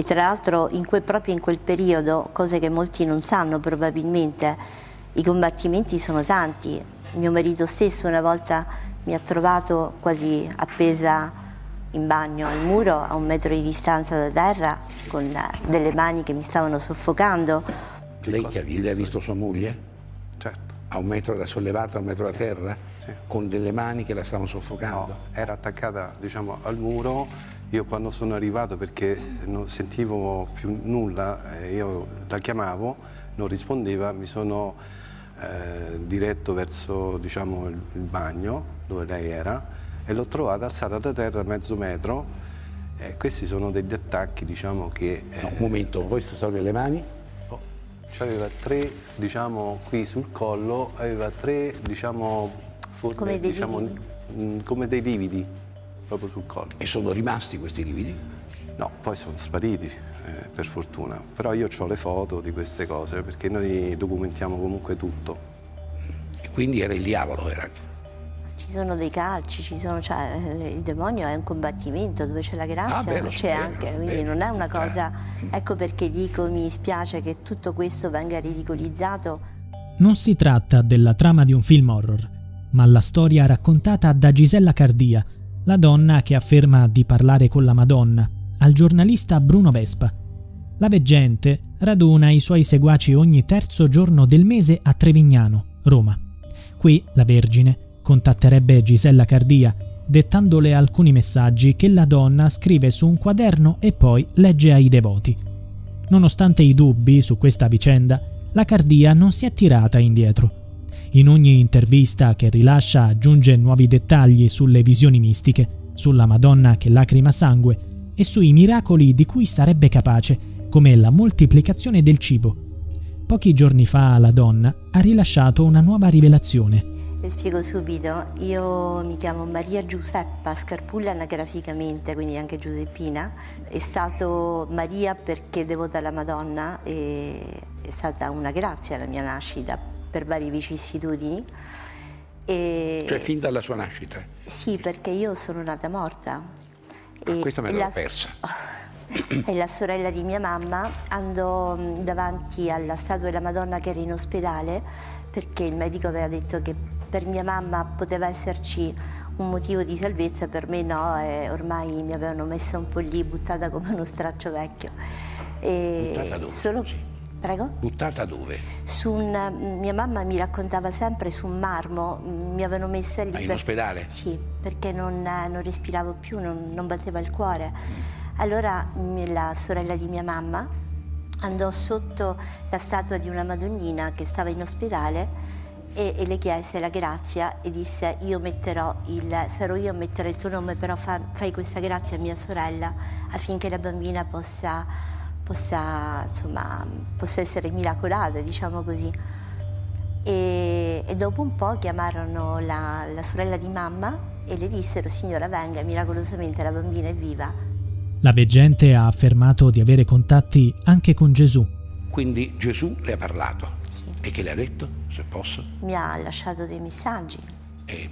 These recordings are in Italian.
E tra l'altro in que- proprio in quel periodo, cose che molti non sanno probabilmente, i combattimenti sono tanti. Mio marito stesso una volta mi ha trovato quasi appesa in bagno al muro a un metro di distanza da terra con delle mani che mi stavano soffocando. Lei, che, lei ha visto sua moglie? Certo. A un metro da sollevata, a un metro da terra? Sì. Con delle mani che la stavano soffocando? No, era attaccata diciamo, al muro. Io quando sono arrivato perché non sentivo più nulla, eh, io la chiamavo, non rispondeva, mi sono eh, diretto verso diciamo, il, il bagno dove lei era e l'ho trovata alzata da terra mezzo metro. E questi sono degli attacchi diciamo, che... No, un momento, voi sono le mani? Aveva tre, diciamo, qui sul collo, aveva tre, diciamo, forme, Come dei diciamo, lividi? mh, come dei lividi, proprio sul collo. E sono rimasti questi lividi? No, poi sono spariti, eh, per fortuna. Però io ho le foto di queste cose, perché noi documentiamo comunque tutto. E quindi era il diavolo, era. Ci sono dei calci, ci sono, cioè, il demonio è un combattimento dove c'è la Ah, grazia, beh, lo c'è anche, quindi bene. non è una cosa. Ecco perché dico mi dispiace che tutto questo venga ridicolizzato. Non si tratta della trama di un film horror, ma la storia raccontata da Gisella Cardia, la donna che afferma di parlare con la Madonna, al giornalista Bruno Vespa. La veggente raduna i suoi seguaci ogni terzo giorno del mese a Trevignano, Roma. Qui la Vergine contatterebbe Gisella Cardia, dettandole alcuni messaggi che la donna scrive su un quaderno e poi legge ai devoti. Nonostante i dubbi su questa vicenda, la Cardia non si è tirata indietro. In ogni intervista che rilascia aggiunge nuovi dettagli sulle visioni mistiche, sulla Madonna che lacrima sangue e sui miracoli di cui sarebbe capace, come la moltiplicazione del cibo. Pochi giorni fa la donna ha rilasciato una nuova rivelazione. Le spiego subito, io mi chiamo Maria Giuseppa Scarpulla anagraficamente, quindi anche Giuseppina. È stato Maria perché devota alla Madonna e è stata una grazia la mia nascita per varie vicissitudini. E... Cioè fin dalla sua nascita. Sì, perché io sono nata morta. E, Questa me l'ero la- persa. E la sorella di mia mamma andò mh, davanti alla statua della Madonna che era in ospedale perché il medico aveva detto che per mia mamma poteva esserci un motivo di salvezza, per me no, e ormai mi avevano messa un po' lì, buttata come uno straccio vecchio. E Buttata dove, solo... Prego? Buttata dove? Su un, mia mamma mi raccontava sempre su un marmo, mh, mi avevano messa lì. Ah, in per- ospedale? Sì, perché non, non respiravo più, non, non batteva il cuore. Allora la sorella di mia mamma andò sotto la statua di una Madonnina che stava in ospedale e, e le chiese la grazia e disse io metterò il, sarò io a mettere il tuo nome, però fa- fai questa grazia a mia sorella affinché la bambina possa, possa, insomma, possa essere miracolata, diciamo così. E, e dopo un po' chiamarono la, la sorella di mamma e le dissero signora venga, miracolosamente la bambina è viva. La veggente ha affermato di avere contatti anche con Gesù. Quindi Gesù le ha parlato. E che le ha detto, se posso? Mi ha lasciato dei messaggi, E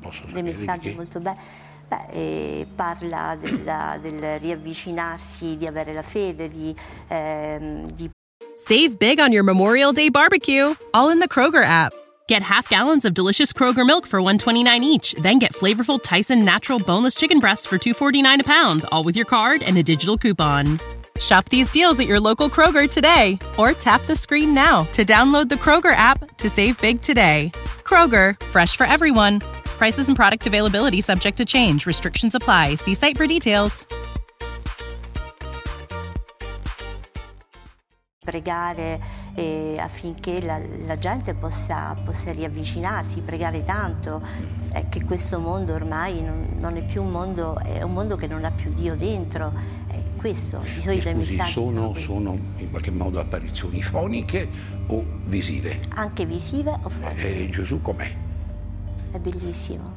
posso dei messaggi che? molto belli. Beh, eh, parla della- del riavvicinarsi, di avere la fede, di, ehm, di Save big on your Memorial Day barbecue, all in the Kroger app. Get half gallons of delicious Kroger milk for 129 each, then get flavorful Tyson natural boneless chicken breasts for 249 a pound, all with your card and a digital coupon. Shop these deals at your local Kroger today or tap the screen now to download the Kroger app to save big today. Kroger, fresh for everyone. Prices and product availability subject to change. Restrictions apply. See site for details. pregare eh, affinché la, la gente possa, possa riavvicinarsi, pregare tanto, eh, che questo mondo ormai non, non è più un mondo, è un mondo che non ha più Dio dentro, questo, di solito i messaggi sono, sono, sono in qualche modo apparizioni foniche o visive? anche visive o forti. E Gesù com'è? È bellissimo.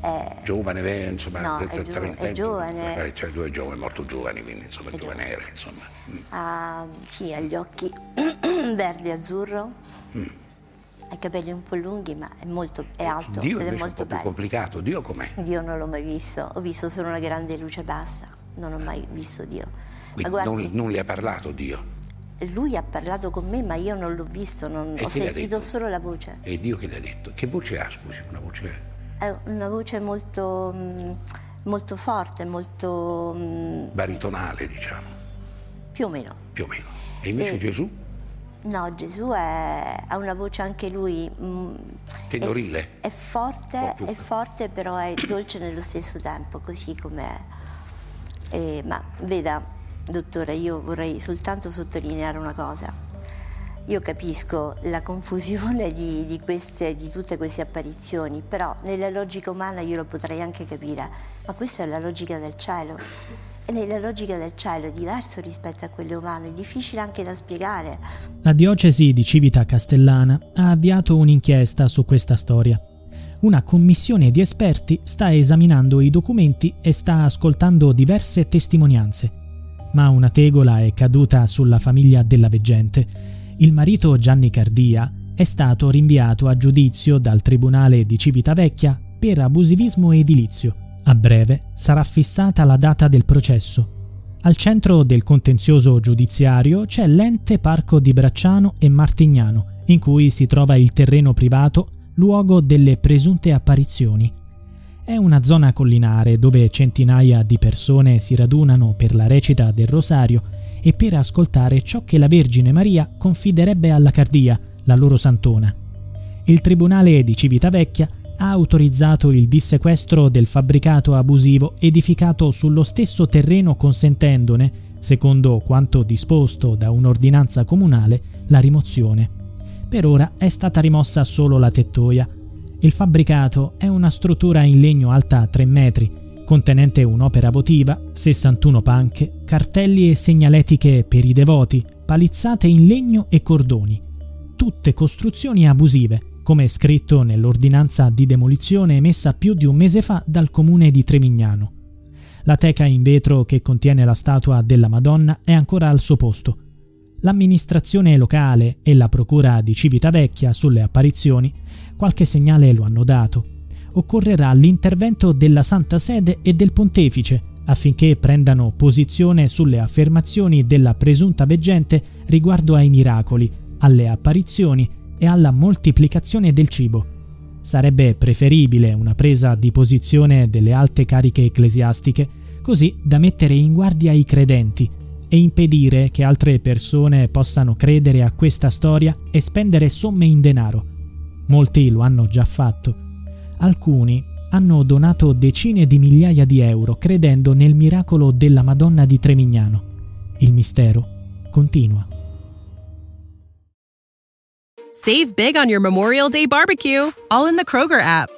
È, Giovane, insomma, No, è gio- è giovane. Eh, cioè, lui è giovane, è morto giovane, quindi insomma, È giovane era, insomma. Mm. ha, sì, ha gli occhi verde e azzurro, Mm. ha i capelli un po' lunghi, ma è, molto, è alto Dio ed è invece è un molto po' più bello. complicato. Dio com'è? Dio non l'ho mai visto, ho visto solo una grande luce bassa, non ho mai visto Dio. Guardi, non, non le ha parlato Dio. lui ha parlato con me, ma io non l'ho visto, non- E ho sentito solo la voce. E Dio che le ha detto? Che voce ha, scusi? Una voce... È una voce molto, mm, molto forte, molto mm, baritonale, diciamo, più o meno. più o meno. E invece Eh, Gesù? No, Gesù ha una voce anche lui. mm, Tenorile? È, è forte, è forte, però è dolce nello stesso tempo, così com'è. Eh, ma veda, dottore, io vorrei soltanto sottolineare una cosa. Io capisco la confusione di, di queste, di tutte queste apparizioni, però nella logica umana io lo potrei anche capire, ma questa è la logica del cielo. E nella logica del cielo è diverso rispetto a quella umana, è difficile anche da spiegare. La diocesi di Civita Castellana ha avviato un'inchiesta su questa storia. Una commissione di esperti sta esaminando i documenti e sta ascoltando diverse testimonianze. Ma una tegola è caduta sulla famiglia della veggente. Il marito Gianni Cardia è stato rinviato a giudizio dal Tribunale di Civitavecchia per abusivismo edilizio. A breve sarà fissata la data del processo. Al centro del contenzioso giudiziario c'è l'ente Parco di Bracciano e Martignano, in cui si trova il terreno privato, luogo delle presunte apparizioni. È una zona collinare dove centinaia di persone si radunano per la recita del rosario e per ascoltare ciò che la Vergine Maria confiderebbe alla Cardia, la loro santona. Il Tribunale di Civitavecchia ha autorizzato il dissequestro del fabbricato abusivo edificato sullo stesso terreno consentendone, secondo quanto disposto da un'ordinanza comunale, la rimozione. Per ora è stata rimossa solo la tettoia. Il fabbricato è una struttura in legno alta 3 metri, contenente un'opera votiva, 61 panche, cartelli e segnaletiche per i devoti, palizzate in legno e cordoni. Tutte costruzioni abusive, come scritto nell'ordinanza di demolizione emessa più di un mese fa dal comune di Trevignano. La teca in vetro che contiene la statua della Madonna è ancora al suo posto. L'amministrazione locale e la procura di Civitavecchia sulle apparizioni qualche segnale lo hanno dato. Occorrerà l'intervento della Santa Sede e del Pontefice affinché prendano posizione sulle affermazioni della presunta veggente riguardo ai miracoli, alle apparizioni e alla moltiplicazione del cibo. Sarebbe preferibile una presa di posizione delle alte cariche ecclesiastiche, così da mettere in guardia i credenti e impedire che altre persone possano credere a questa storia e spendere somme in denaro. Molti lo hanno già fatto. Alcuni hanno donato decine di migliaia di euro credendo nel miracolo della Madonna di Tremignano. Il mistero continua. Save big on your Memorial Day barbecue, all in the Kroger app.